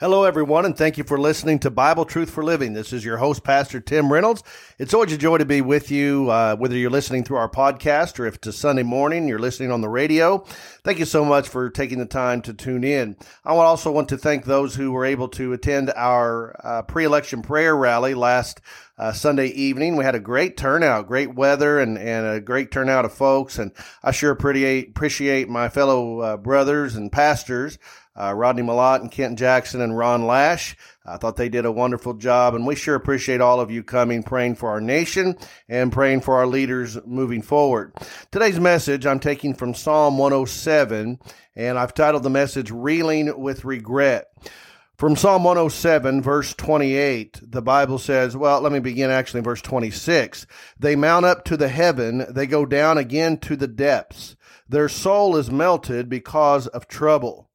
Hello, everyone, and thank you for listening to Bible Truth for Living. This is your host, Pastor Tim Reynolds. It's always a joy to be with you, uh, whether you're listening through our podcast or if it's a Sunday morning, you're listening on the radio. Thank you so much for taking the time to tune in. I also want to thank those who were able to attend our uh, pre election prayer rally last uh, Sunday evening. We had a great turnout, great weather, and, and a great turnout of folks. And I sure appreciate, appreciate my fellow uh, brothers and pastors uh, Rodney Malott and Kent Jackson and Ron Lash. I thought they did a wonderful job, and we sure appreciate all of you coming, praying for our nation and praying for our leaders moving forward. Today's message I'm taking from Psalm 107, and I've titled the message Reeling with Regret. From Psalm 107, verse 28, the Bible says, well, let me begin actually in verse 26. They mount up to the heaven, they go down again to the depths. Their soul is melted because of trouble.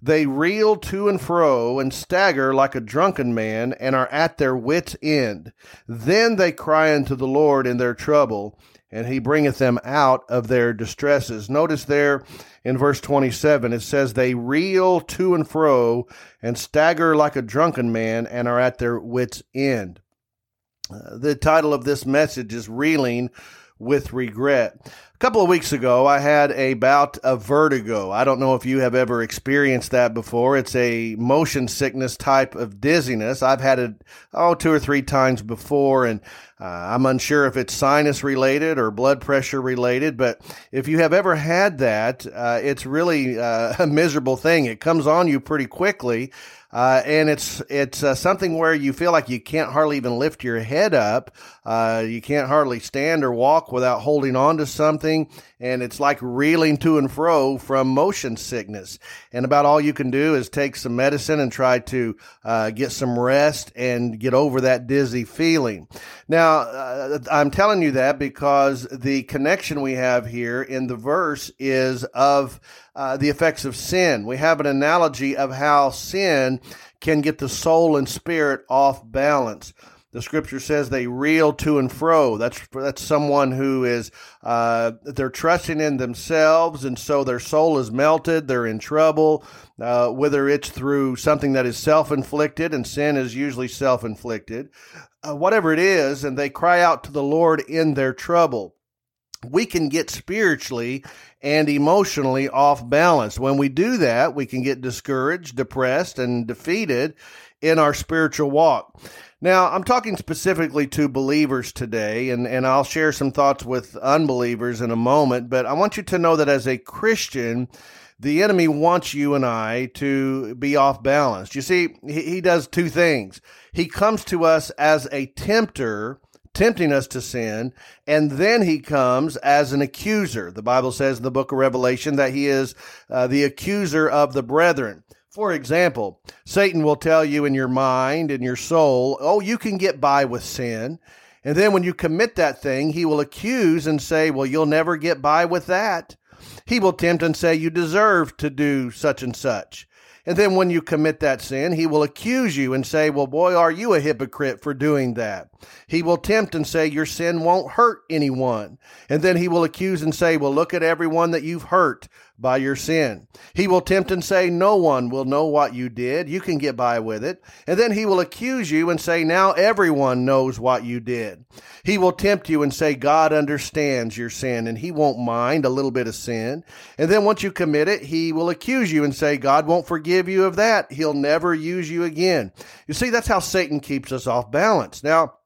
They reel to and fro and stagger like a drunken man and are at their wits' end. Then they cry unto the Lord in their trouble, and he bringeth them out of their distresses. Notice there in verse 27, it says, They reel to and fro and stagger like a drunken man and are at their wits' end. Uh, the title of this message is Reeling with regret. A couple of weeks ago, I had a bout of vertigo. I don't know if you have ever experienced that before. It's a motion sickness type of dizziness. I've had it, oh, two or three times before, and uh, I'm unsure if it's sinus related or blood pressure related, but if you have ever had that, uh, it's really uh, a miserable thing. It comes on you pretty quickly. Uh, and it's it's uh, something where you feel like you can't hardly even lift your head up. Uh, you can't hardly stand or walk without holding on to something, and it's like reeling to and fro from motion sickness. And about all you can do is take some medicine and try to uh, get some rest and get over that dizzy feeling. Now, uh, I'm telling you that because the connection we have here in the verse is of uh, the effects of sin. We have an analogy of how sin can get the soul and spirit off balance. The scripture says they reel to and fro. That's that's someone who is uh, they're trusting in themselves, and so their soul is melted. They're in trouble, uh, whether it's through something that is self inflicted, and sin is usually self inflicted, uh, whatever it is, and they cry out to the Lord in their trouble we can get spiritually and emotionally off balance. When we do that, we can get discouraged, depressed, and defeated in our spiritual walk. Now, I'm talking specifically to believers today, and, and I'll share some thoughts with unbelievers in a moment, but I want you to know that as a Christian, the enemy wants you and I to be off balance. You see, he, he does two things. He comes to us as a tempter tempting us to sin, and then he comes as an accuser. The Bible says in the book of Revelation that he is uh, the accuser of the brethren. For example, Satan will tell you in your mind, in your soul, oh, you can get by with sin. And then when you commit that thing, he will accuse and say, well, you'll never get by with that. He will tempt and say, you deserve to do such and such. And then when you commit that sin, he will accuse you and say, Well, boy, are you a hypocrite for doing that? He will tempt and say, Your sin won't hurt anyone. And then he will accuse and say, Well, look at everyone that you've hurt by your sin. He will tempt and say, No one will know what you did. You can get by with it. And then he will accuse you and say, Now everyone knows what you did. He will tempt you and say, God understands your sin and he won't mind a little bit of sin. And then once you commit it, he will accuse you and say, God won't forgive you of that. He'll never use you again. You see, that's how Satan keeps us off balance. Now,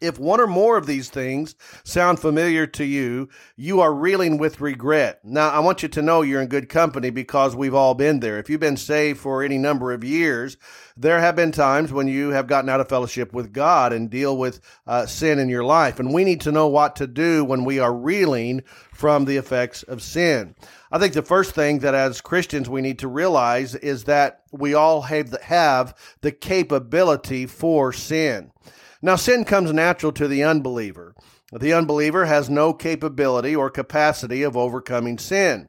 if one or more of these things sound familiar to you, you are reeling with regret. Now, I want you to know you're in good company because we've all been there. If you've been saved for any number of years, there have been times when you have gotten out of fellowship with God and deal with uh, sin in your life. And we need to know what to do when we are reeling from the effects of sin. I think the first thing that as Christians we need to realize is that we all have the, have the capability for sin. Now, sin comes natural to the unbeliever. The unbeliever has no capability or capacity of overcoming sin.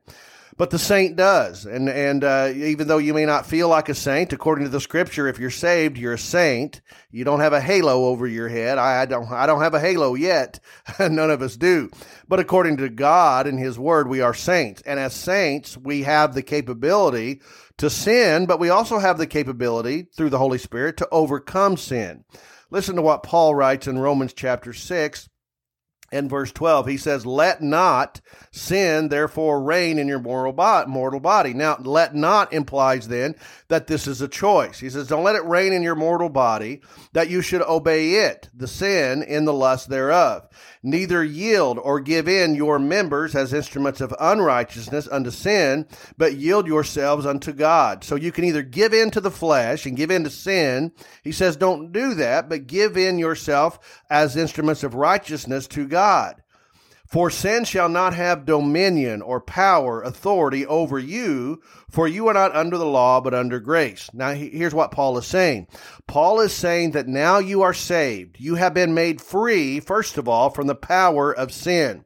but the saint does. And and uh, even though you may not feel like a saint, according to the scripture, if you're saved, you're a saint. You don't have a halo over your head. I, I don't. I don't have a halo yet. None of us do. But according to God and His Word, we are saints. And as saints, we have the capability to sin, but we also have the capability through the Holy Spirit to overcome sin. Listen to what Paul writes in Romans chapter 6, and verse 12 he says let not sin therefore reign in your bo- mortal body. Now let not implies then that this is a choice. He says don't let it reign in your mortal body that you should obey it the sin in the lust thereof. Neither yield or give in your members as instruments of unrighteousness unto sin but yield yourselves unto god. So you can either give in to the flesh and give in to sin. He says don't do that but give in yourself as instruments of righteousness to god. God. For sin shall not have dominion or power, authority over you, for you are not under the law, but under grace. Now, here's what Paul is saying. Paul is saying that now you are saved. You have been made free, first of all, from the power of sin.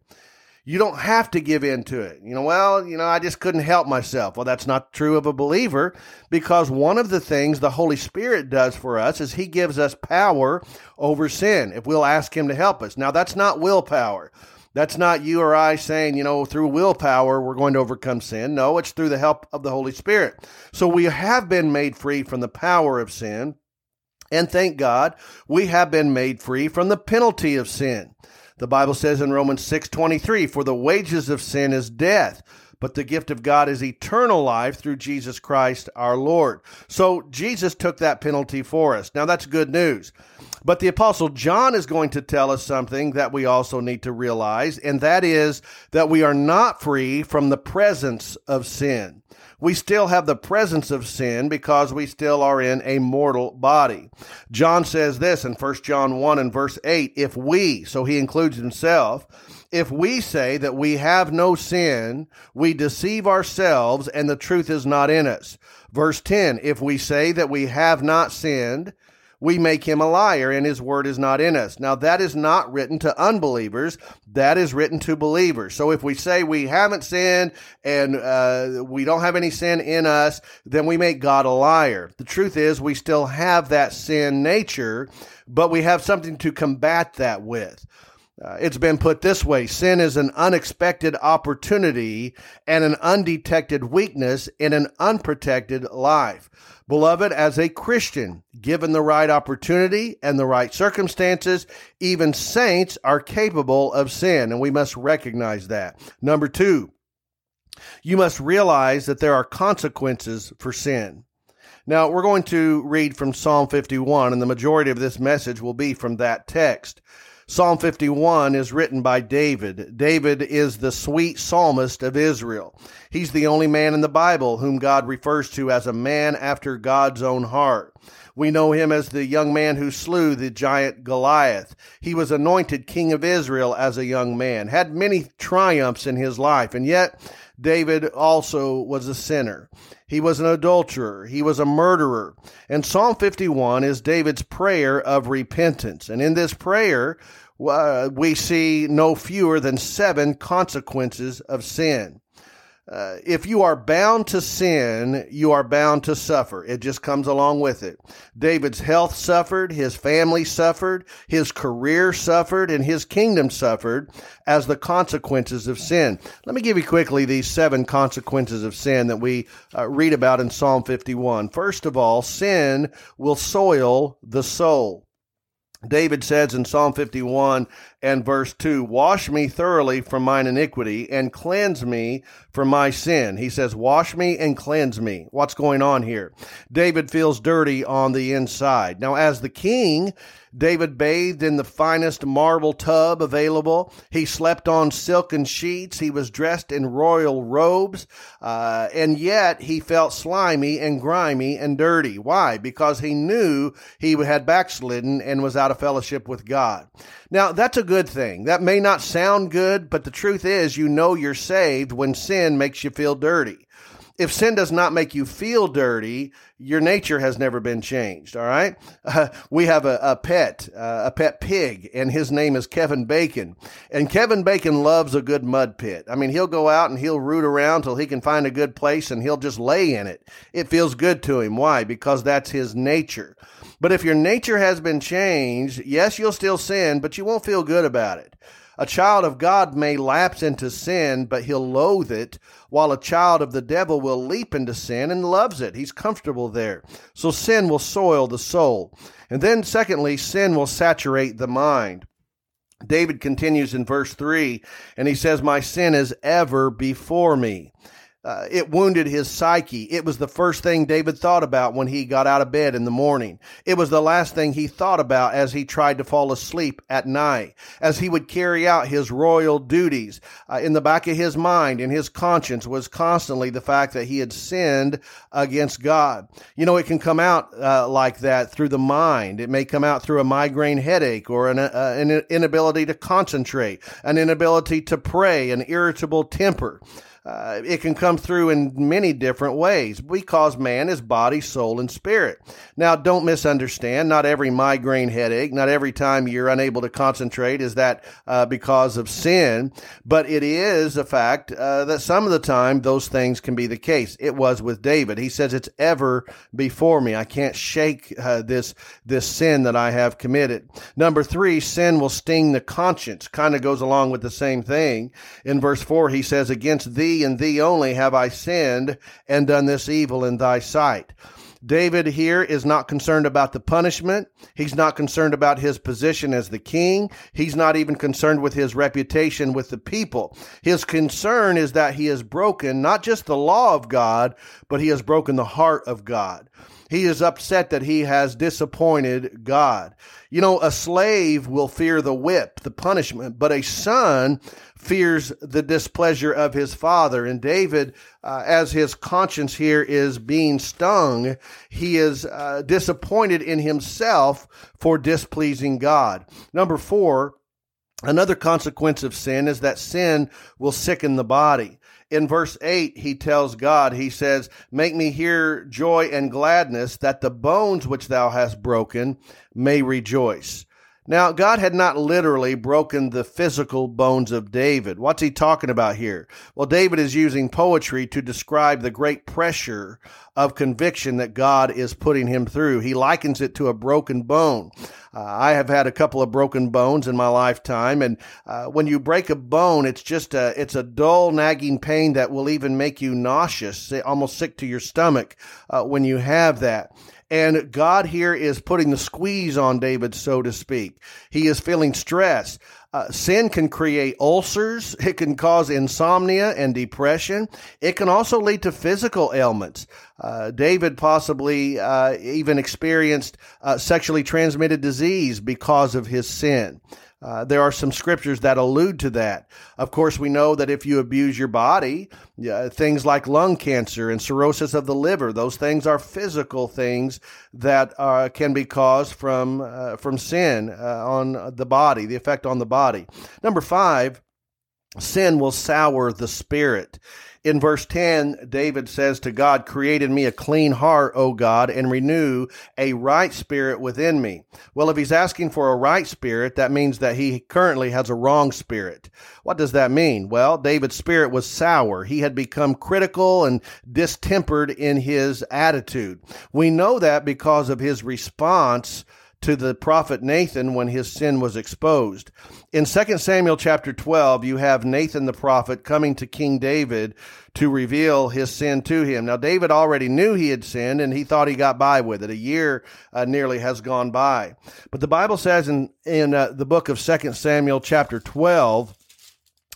You don't have to give in to it. You know, well, you know, I just couldn't help myself. Well, that's not true of a believer because one of the things the Holy Spirit does for us is he gives us power over sin if we'll ask him to help us. Now, that's not willpower. That's not you or I saying, you know, through willpower, we're going to overcome sin. No, it's through the help of the Holy Spirit. So we have been made free from the power of sin. And thank God, we have been made free from the penalty of sin. The Bible says in Romans 6:23, "For the wages of sin is death, but the gift of God is eternal life through Jesus Christ our Lord." So Jesus took that penalty for us. Now that's good news. But the apostle John is going to tell us something that we also need to realize, and that is that we are not free from the presence of sin we still have the presence of sin because we still are in a mortal body. John says this in 1 John 1 and verse 8 if we, so he includes himself, if we say that we have no sin, we deceive ourselves and the truth is not in us. Verse 10 If we say that we have not sinned, we make him a liar and his word is not in us. Now, that is not written to unbelievers. That is written to believers. So if we say we haven't sinned and uh, we don't have any sin in us, then we make God a liar. The truth is, we still have that sin nature, but we have something to combat that with. Uh, it's been put this way sin is an unexpected opportunity and an undetected weakness in an unprotected life. Beloved, as a Christian, given the right opportunity and the right circumstances, even saints are capable of sin, and we must recognize that. Number two, you must realize that there are consequences for sin. Now, we're going to read from Psalm 51, and the majority of this message will be from that text. Psalm 51 is written by David. David is the sweet psalmist of Israel. He's the only man in the Bible whom God refers to as a man after God's own heart. We know him as the young man who slew the giant Goliath. He was anointed king of Israel as a young man, had many triumphs in his life, and yet David also was a sinner. He was an adulterer. He was a murderer. And Psalm 51 is David's prayer of repentance. And in this prayer, uh, we see no fewer than seven consequences of sin. Uh, if you are bound to sin, you are bound to suffer. It just comes along with it. David's health suffered, his family suffered, his career suffered, and his kingdom suffered as the consequences of sin. Let me give you quickly these seven consequences of sin that we uh, read about in Psalm 51. First of all, sin will soil the soul. David says in Psalm 51 and verse 2, Wash me thoroughly from mine iniquity and cleanse me from my sin. He says, Wash me and cleanse me. What's going on here? David feels dirty on the inside. Now, as the king, David bathed in the finest marble tub available. He slept on silken sheets. He was dressed in royal robes. Uh, and yet he felt slimy and grimy and dirty. Why? Because he knew he had backslidden and was out of fellowship with God. Now, that's a good thing. That may not sound good, but the truth is, you know you're saved when sin makes you feel dirty. If sin does not make you feel dirty, your nature has never been changed. All right. Uh, we have a, a pet, uh, a pet pig, and his name is Kevin Bacon. And Kevin Bacon loves a good mud pit. I mean, he'll go out and he'll root around till he can find a good place and he'll just lay in it. It feels good to him. Why? Because that's his nature. But if your nature has been changed, yes, you'll still sin, but you won't feel good about it. A child of God may lapse into sin, but he'll loathe it, while a child of the devil will leap into sin and loves it. He's comfortable there. So sin will soil the soul. And then, secondly, sin will saturate the mind. David continues in verse 3, and he says, My sin is ever before me. Uh, it wounded his psyche. It was the first thing David thought about when he got out of bed in the morning. It was the last thing he thought about as he tried to fall asleep at night, as he would carry out his royal duties. Uh, in the back of his mind, in his conscience, was constantly the fact that he had sinned against God. You know, it can come out uh, like that through the mind. It may come out through a migraine headache or an, uh, an inability to concentrate, an inability to pray, an irritable temper. Uh, it can come through in many different ways because man is body, soul, and spirit. Now, don't misunderstand. Not every migraine headache, not every time you're unable to concentrate is that uh, because of sin, but it is a fact uh, that some of the time those things can be the case. It was with David. He says, "It's ever before me. I can't shake uh, this this sin that I have committed." Number three, sin will sting the conscience. Kind of goes along with the same thing. In verse four, he says, "Against thee." Thee and thee only have I sinned and done this evil in thy sight. David here is not concerned about the punishment. He's not concerned about his position as the king. He's not even concerned with his reputation with the people. His concern is that he has broken not just the law of God, but he has broken the heart of God. He is upset that he has disappointed God. You know, a slave will fear the whip, the punishment, but a son fears the displeasure of his father. And David, uh, as his conscience here is being stung, he is uh, disappointed in himself for displeasing God. Number four, Another consequence of sin is that sin will sicken the body. In verse 8, he tells God, he says, Make me hear joy and gladness, that the bones which thou hast broken may rejoice. Now, God had not literally broken the physical bones of David. What's he talking about here? Well, David is using poetry to describe the great pressure of conviction that God is putting him through. He likens it to a broken bone. Uh, I have had a couple of broken bones in my lifetime, and uh, when you break a bone, it's just a it's a dull, nagging pain that will even make you nauseous, almost sick to your stomach uh, when you have that. And God here is putting the squeeze on David, so to speak. He is feeling stress. Uh, sin can create ulcers. It can cause insomnia and depression. It can also lead to physical ailments. Uh, David possibly uh, even experienced uh, sexually transmitted disease because of his sin. Uh, there are some scriptures that allude to that. Of course, we know that if you abuse your body, uh, things like lung cancer and cirrhosis of the liver, those things are physical things that uh, can be caused from uh, from sin uh, on the body, the effect on the body. Number five, sin will sour the spirit. In verse 10, David says to God, Create in me a clean heart, O God, and renew a right spirit within me. Well, if he's asking for a right spirit, that means that he currently has a wrong spirit. What does that mean? Well, David's spirit was sour. He had become critical and distempered in his attitude. We know that because of his response to the prophet Nathan when his sin was exposed. In 2 Samuel chapter 12, you have Nathan the prophet coming to King David to reveal his sin to him. Now, David already knew he had sinned and he thought he got by with it. A year uh, nearly has gone by. But the Bible says in, in uh, the book of 2 Samuel chapter 12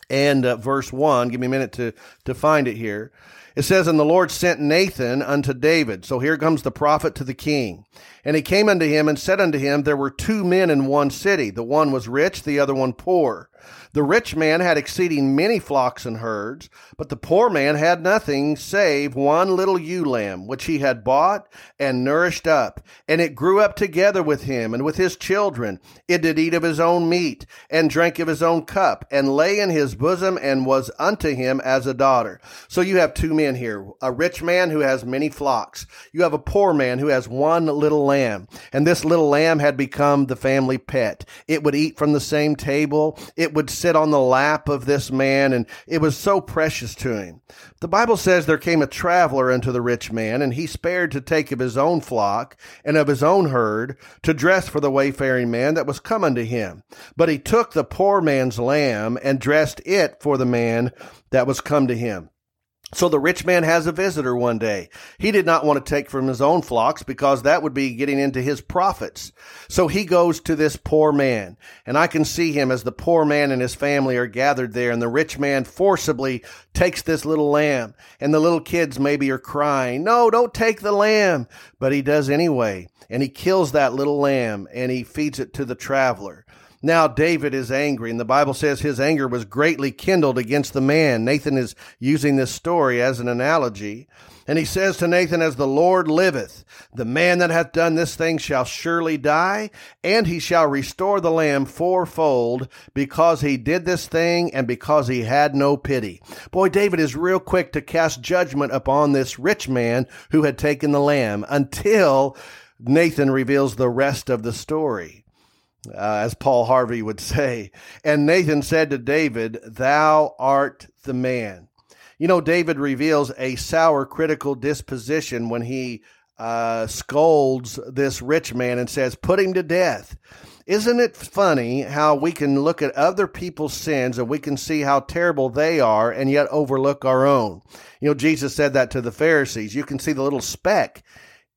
and uh, verse 1, give me a minute to, to find it here. It says, And the Lord sent Nathan unto David. So here comes the prophet to the king. And he came unto him and said unto him, There were two men in one city. The one was rich, the other one poor. The rich man had exceeding many flocks and herds, but the poor man had nothing save one little ewe lamb, which he had bought and nourished up. And it grew up together with him and with his children. It did eat of his own meat, and drank of his own cup, and lay in his bosom, and was unto him as a daughter. So you have two men here a rich man who has many flocks. You have a poor man who has one little lamb. And this little lamb had become the family pet. It would eat from the same table. It would sit on the lap of this man, and it was so precious to him. The Bible says there came a traveler unto the rich man, and he spared to take of his own flock and of his own herd to dress for the wayfaring man that was come unto him. But he took the poor man's lamb and dressed it for the man that was come to him. So the rich man has a visitor one day. He did not want to take from his own flocks because that would be getting into his profits. So he goes to this poor man and I can see him as the poor man and his family are gathered there and the rich man forcibly takes this little lamb and the little kids maybe are crying, no, don't take the lamb. But he does anyway and he kills that little lamb and he feeds it to the traveler. Now David is angry, and the Bible says his anger was greatly kindled against the man. Nathan is using this story as an analogy. And he says to Nathan, As the Lord liveth, the man that hath done this thing shall surely die, and he shall restore the lamb fourfold, because he did this thing and because he had no pity. Boy, David is real quick to cast judgment upon this rich man who had taken the lamb until Nathan reveals the rest of the story uh, as Paul Harvey would say. And Nathan said to David, Thou art the man. You know, David reveals a sour, critical disposition when he uh, scolds this rich man and says, Put him to death. Isn't it funny how we can look at other people's sins and we can see how terrible they are and yet overlook our own? You know, Jesus said that to the Pharisees. You can see the little speck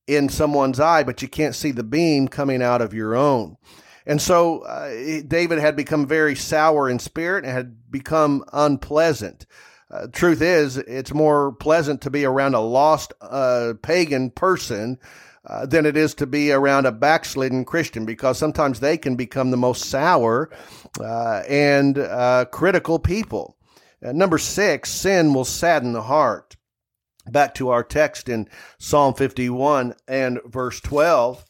in someone's eye, but you can't see the beam coming out of your own. And so uh, David had become very sour in spirit and had become unpleasant. Uh, truth is, it's more pleasant to be around a lost uh, pagan person uh, than it is to be around a backslidden Christian because sometimes they can become the most sour uh, and uh, critical people. number six, sin will sadden the heart. Back to our text in Psalm 51 and verse 12.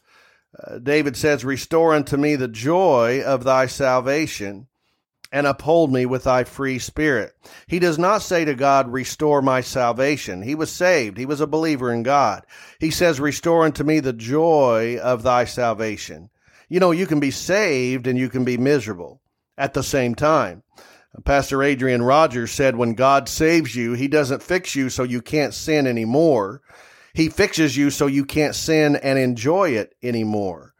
Uh, David says, Restore unto me the joy of thy salvation and uphold me with thy free spirit. He does not say to God, Restore my salvation. He was saved. He was a believer in God. He says, Restore unto me the joy of thy salvation. You know, you can be saved and you can be miserable at the same time. Pastor Adrian Rogers said, When God saves you, he doesn't fix you so you can't sin anymore. He fixes you so you can't sin and enjoy it anymore.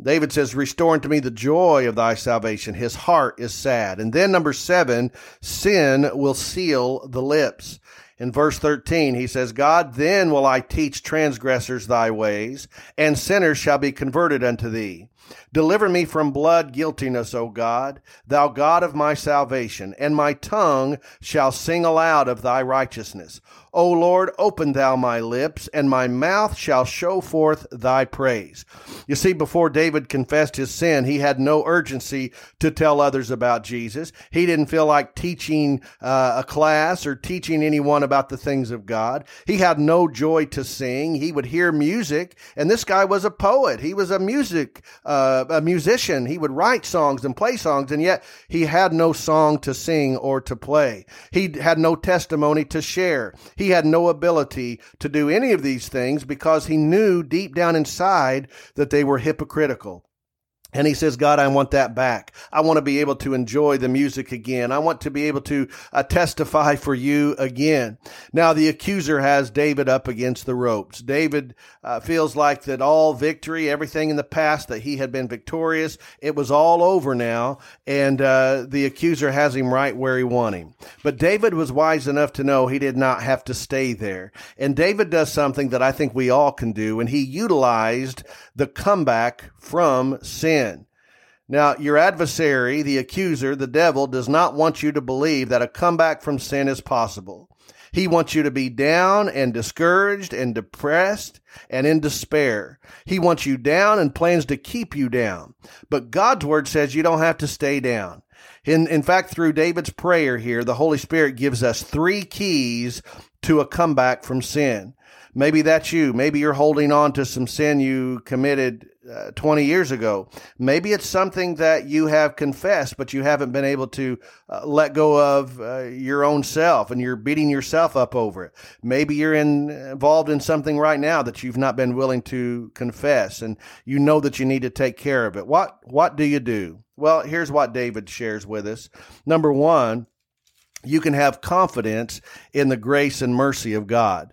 David says, Restore unto me the joy of thy salvation. His heart is sad. And then number seven, sin will seal the lips. In verse 13, he says, God, then will I teach transgressors thy ways, and sinners shall be converted unto thee. Deliver me from blood guiltiness, O God, thou God of my salvation, and my tongue shall sing aloud of thy righteousness. O Lord, open thou my lips, and my mouth shall show forth thy praise. You see, before David confessed his sin, he had no urgency to tell others about Jesus. He didn't feel like teaching uh, a class or teaching anyone about the things of God. He had no joy to sing. He would hear music, and this guy was a poet. He was a music, uh, a musician. He would write songs and play songs, and yet he had no song to sing or to play. He had no testimony to share. He had no ability to do any of these things because he knew deep down inside that they were hypocritical. And he says, God, I want that back. I want to be able to enjoy the music again. I want to be able to uh, testify for you again. Now, the accuser has David up against the ropes. David uh, feels like that all victory, everything in the past that he had been victorious, it was all over now. And uh, the accuser has him right where he want him. But David was wise enough to know he did not have to stay there. And David does something that I think we all can do. And he utilized the comeback from sin. Now, your adversary, the accuser, the devil, does not want you to believe that a comeback from sin is possible. He wants you to be down and discouraged and depressed and in despair. He wants you down and plans to keep you down. But God's word says you don't have to stay down. In, in fact, through David's prayer here, the Holy Spirit gives us three keys to a comeback from sin. Maybe that's you. Maybe you're holding on to some sin you committed uh, 20 years ago. Maybe it's something that you have confessed, but you haven't been able to uh, let go of uh, your own self and you're beating yourself up over it. Maybe you're in, involved in something right now that you've not been willing to confess and you know that you need to take care of it. What, what do you do? Well, here's what David shares with us. Number one, you can have confidence in the grace and mercy of God.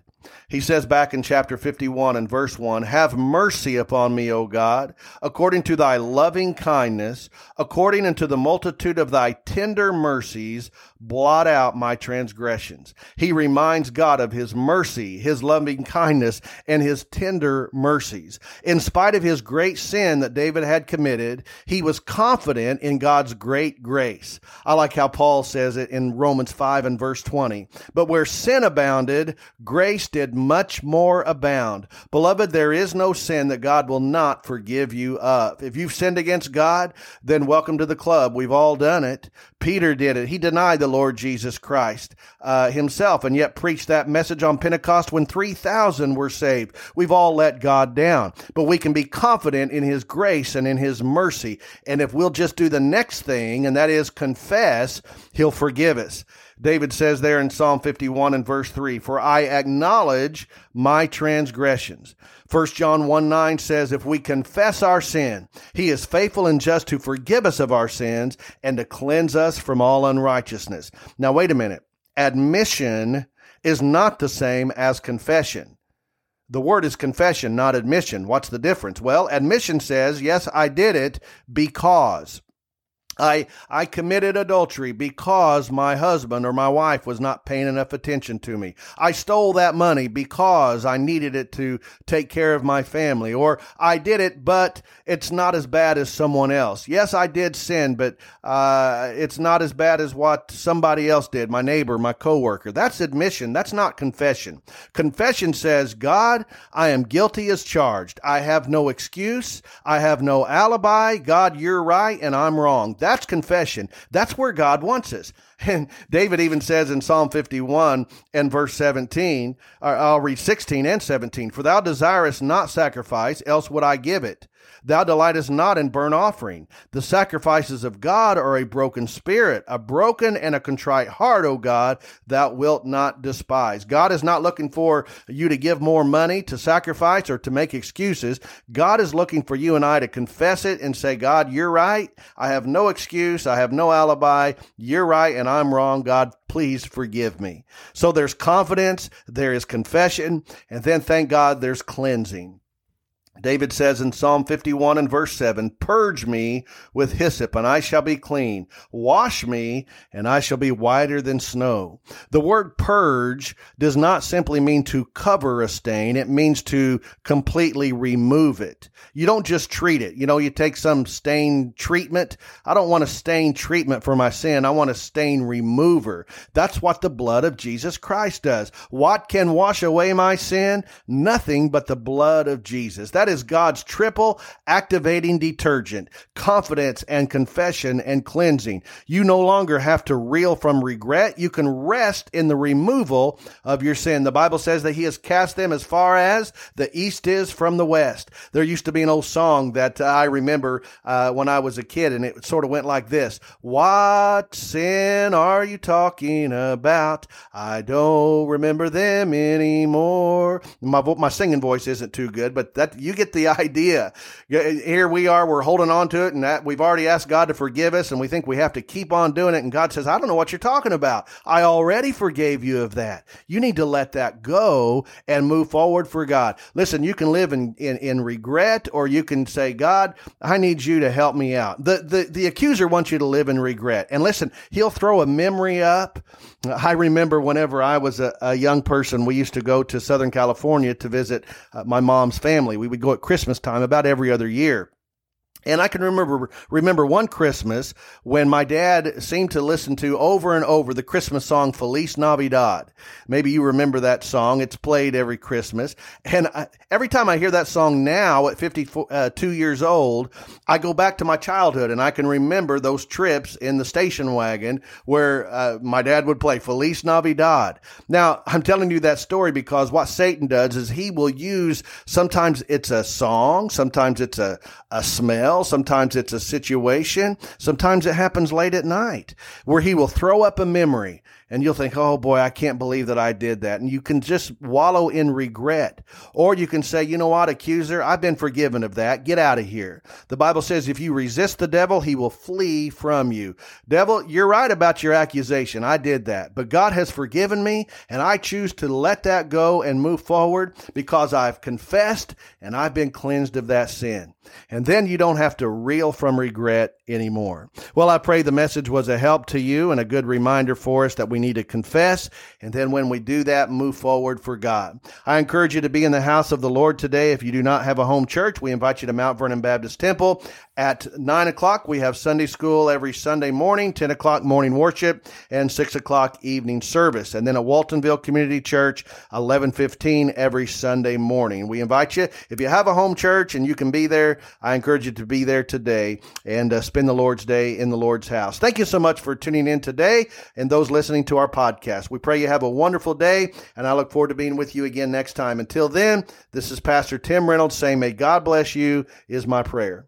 He says back in chapter 51 and verse 1 Have mercy upon me, O God, according to thy loving kindness, according unto the multitude of thy tender mercies, blot out my transgressions. He reminds God of his mercy, his loving kindness, and his tender mercies. In spite of his great sin that David had committed, he was confident in God's great grace. I like how Paul says it in Romans 5 and verse 20. But where sin abounded, grace did much more abound. Beloved, there is no sin that God will not forgive you of. If you've sinned against God, then welcome to the club. We've all done it. Peter did it. He denied the Lord Jesus Christ uh, himself and yet preached that message on Pentecost when 3,000 were saved. We've all let God down, but we can be confident in his grace and in his mercy. And if we'll just do the next thing, and that is confess, he'll forgive us. David says there in Psalm 51 and verse 3, For I acknowledge my transgressions. 1 John 1 9 says, If we confess our sin, he is faithful and just to forgive us of our sins and to cleanse us from all unrighteousness. Now, wait a minute. Admission is not the same as confession. The word is confession, not admission. What's the difference? Well, admission says, Yes, I did it because. I, I committed adultery because my husband or my wife was not paying enough attention to me. I stole that money because I needed it to take care of my family. Or I did it, but it's not as bad as someone else. Yes, I did sin, but uh, it's not as bad as what somebody else did, my neighbor, my coworker. That's admission. That's not confession. Confession says, God, I am guilty as charged. I have no excuse. I have no alibi. God, you're right and I'm wrong. Confession. That's where God wants us. And David even says in Psalm 51 and verse 17, I'll read 16 and 17, For thou desirest not sacrifice, else would I give it. Thou delightest not in burnt offering. The sacrifices of God are a broken spirit, a broken and a contrite heart, O God, thou wilt not despise. God is not looking for you to give more money to sacrifice or to make excuses. God is looking for you and I to confess it and say, God, you're right. I have no excuse. I have no alibi. You're right and I'm wrong. God, please forgive me. So there's confidence, there is confession, and then thank God there's cleansing. David says in Psalm 51 and verse 7, Purge me with hyssop, and I shall be clean. Wash me, and I shall be whiter than snow. The word purge does not simply mean to cover a stain, it means to completely remove it. You don't just treat it. You know, you take some stain treatment. I don't want a stain treatment for my sin. I want a stain remover. That's what the blood of Jesus Christ does. What can wash away my sin? Nothing but the blood of Jesus. That that is God's triple activating detergent, confidence and confession and cleansing. You no longer have to reel from regret. You can rest in the removal of your sin. The Bible says that he has cast them as far as the east is from the west. There used to be an old song that I remember uh, when I was a kid, and it sort of went like this. What sin are you talking about? I don't remember them anymore. My, my singing voice isn't too good, but that you get the idea. Here we are, we're holding on to it, and that we've already asked God to forgive us, and we think we have to keep on doing it. And God says, I don't know what you're talking about. I already forgave you of that. You need to let that go and move forward for God. Listen, you can live in, in, in regret, or you can say, God, I need you to help me out. The, the, the accuser wants you to live in regret. And listen, he'll throw a memory up. I remember whenever I was a, a young person, we used to go to Southern California to visit uh, my mom's family. We would go at Christmas time about every other year. And I can remember remember one Christmas when my dad seemed to listen to over and over the Christmas song Feliz Navidad. Maybe you remember that song. It's played every Christmas. And I, every time I hear that song now at 52 uh, years old, I go back to my childhood and I can remember those trips in the station wagon where uh, my dad would play Feliz Navidad. Now, I'm telling you that story because what Satan does is he will use sometimes it's a song, sometimes it's a, a smell, Sometimes it's a situation. Sometimes it happens late at night where he will throw up a memory and you'll think, oh boy, I can't believe that I did that. And you can just wallow in regret. Or you can say, you know what, accuser, I've been forgiven of that. Get out of here. The Bible says if you resist the devil, he will flee from you. Devil, you're right about your accusation. I did that. But God has forgiven me, and I choose to let that go and move forward because I've confessed and I've been cleansed of that sin. And then you don't have to reel from regret anymore. Well, I pray the message was a help to you and a good reminder for us that we need to confess. And then when we do that, move forward for God. I encourage you to be in the house of the Lord today. If you do not have a home church, we invite you to Mount Vernon Baptist Temple at nine o'clock. We have Sunday school every Sunday morning, 10 o'clock morning worship and six o'clock evening service. And then at Waltonville Community Church, 1115 every Sunday morning. We invite you, if you have a home church and you can be there, I encourage you to be there today and uh, spend the Lord's day in the Lord's house. Thank you so much for tuning in today and those listening to our podcast. We pray you have a wonderful day and I look forward to being with you again next time. Until then, this is Pastor Tim Reynolds saying, may God bless you is my prayer.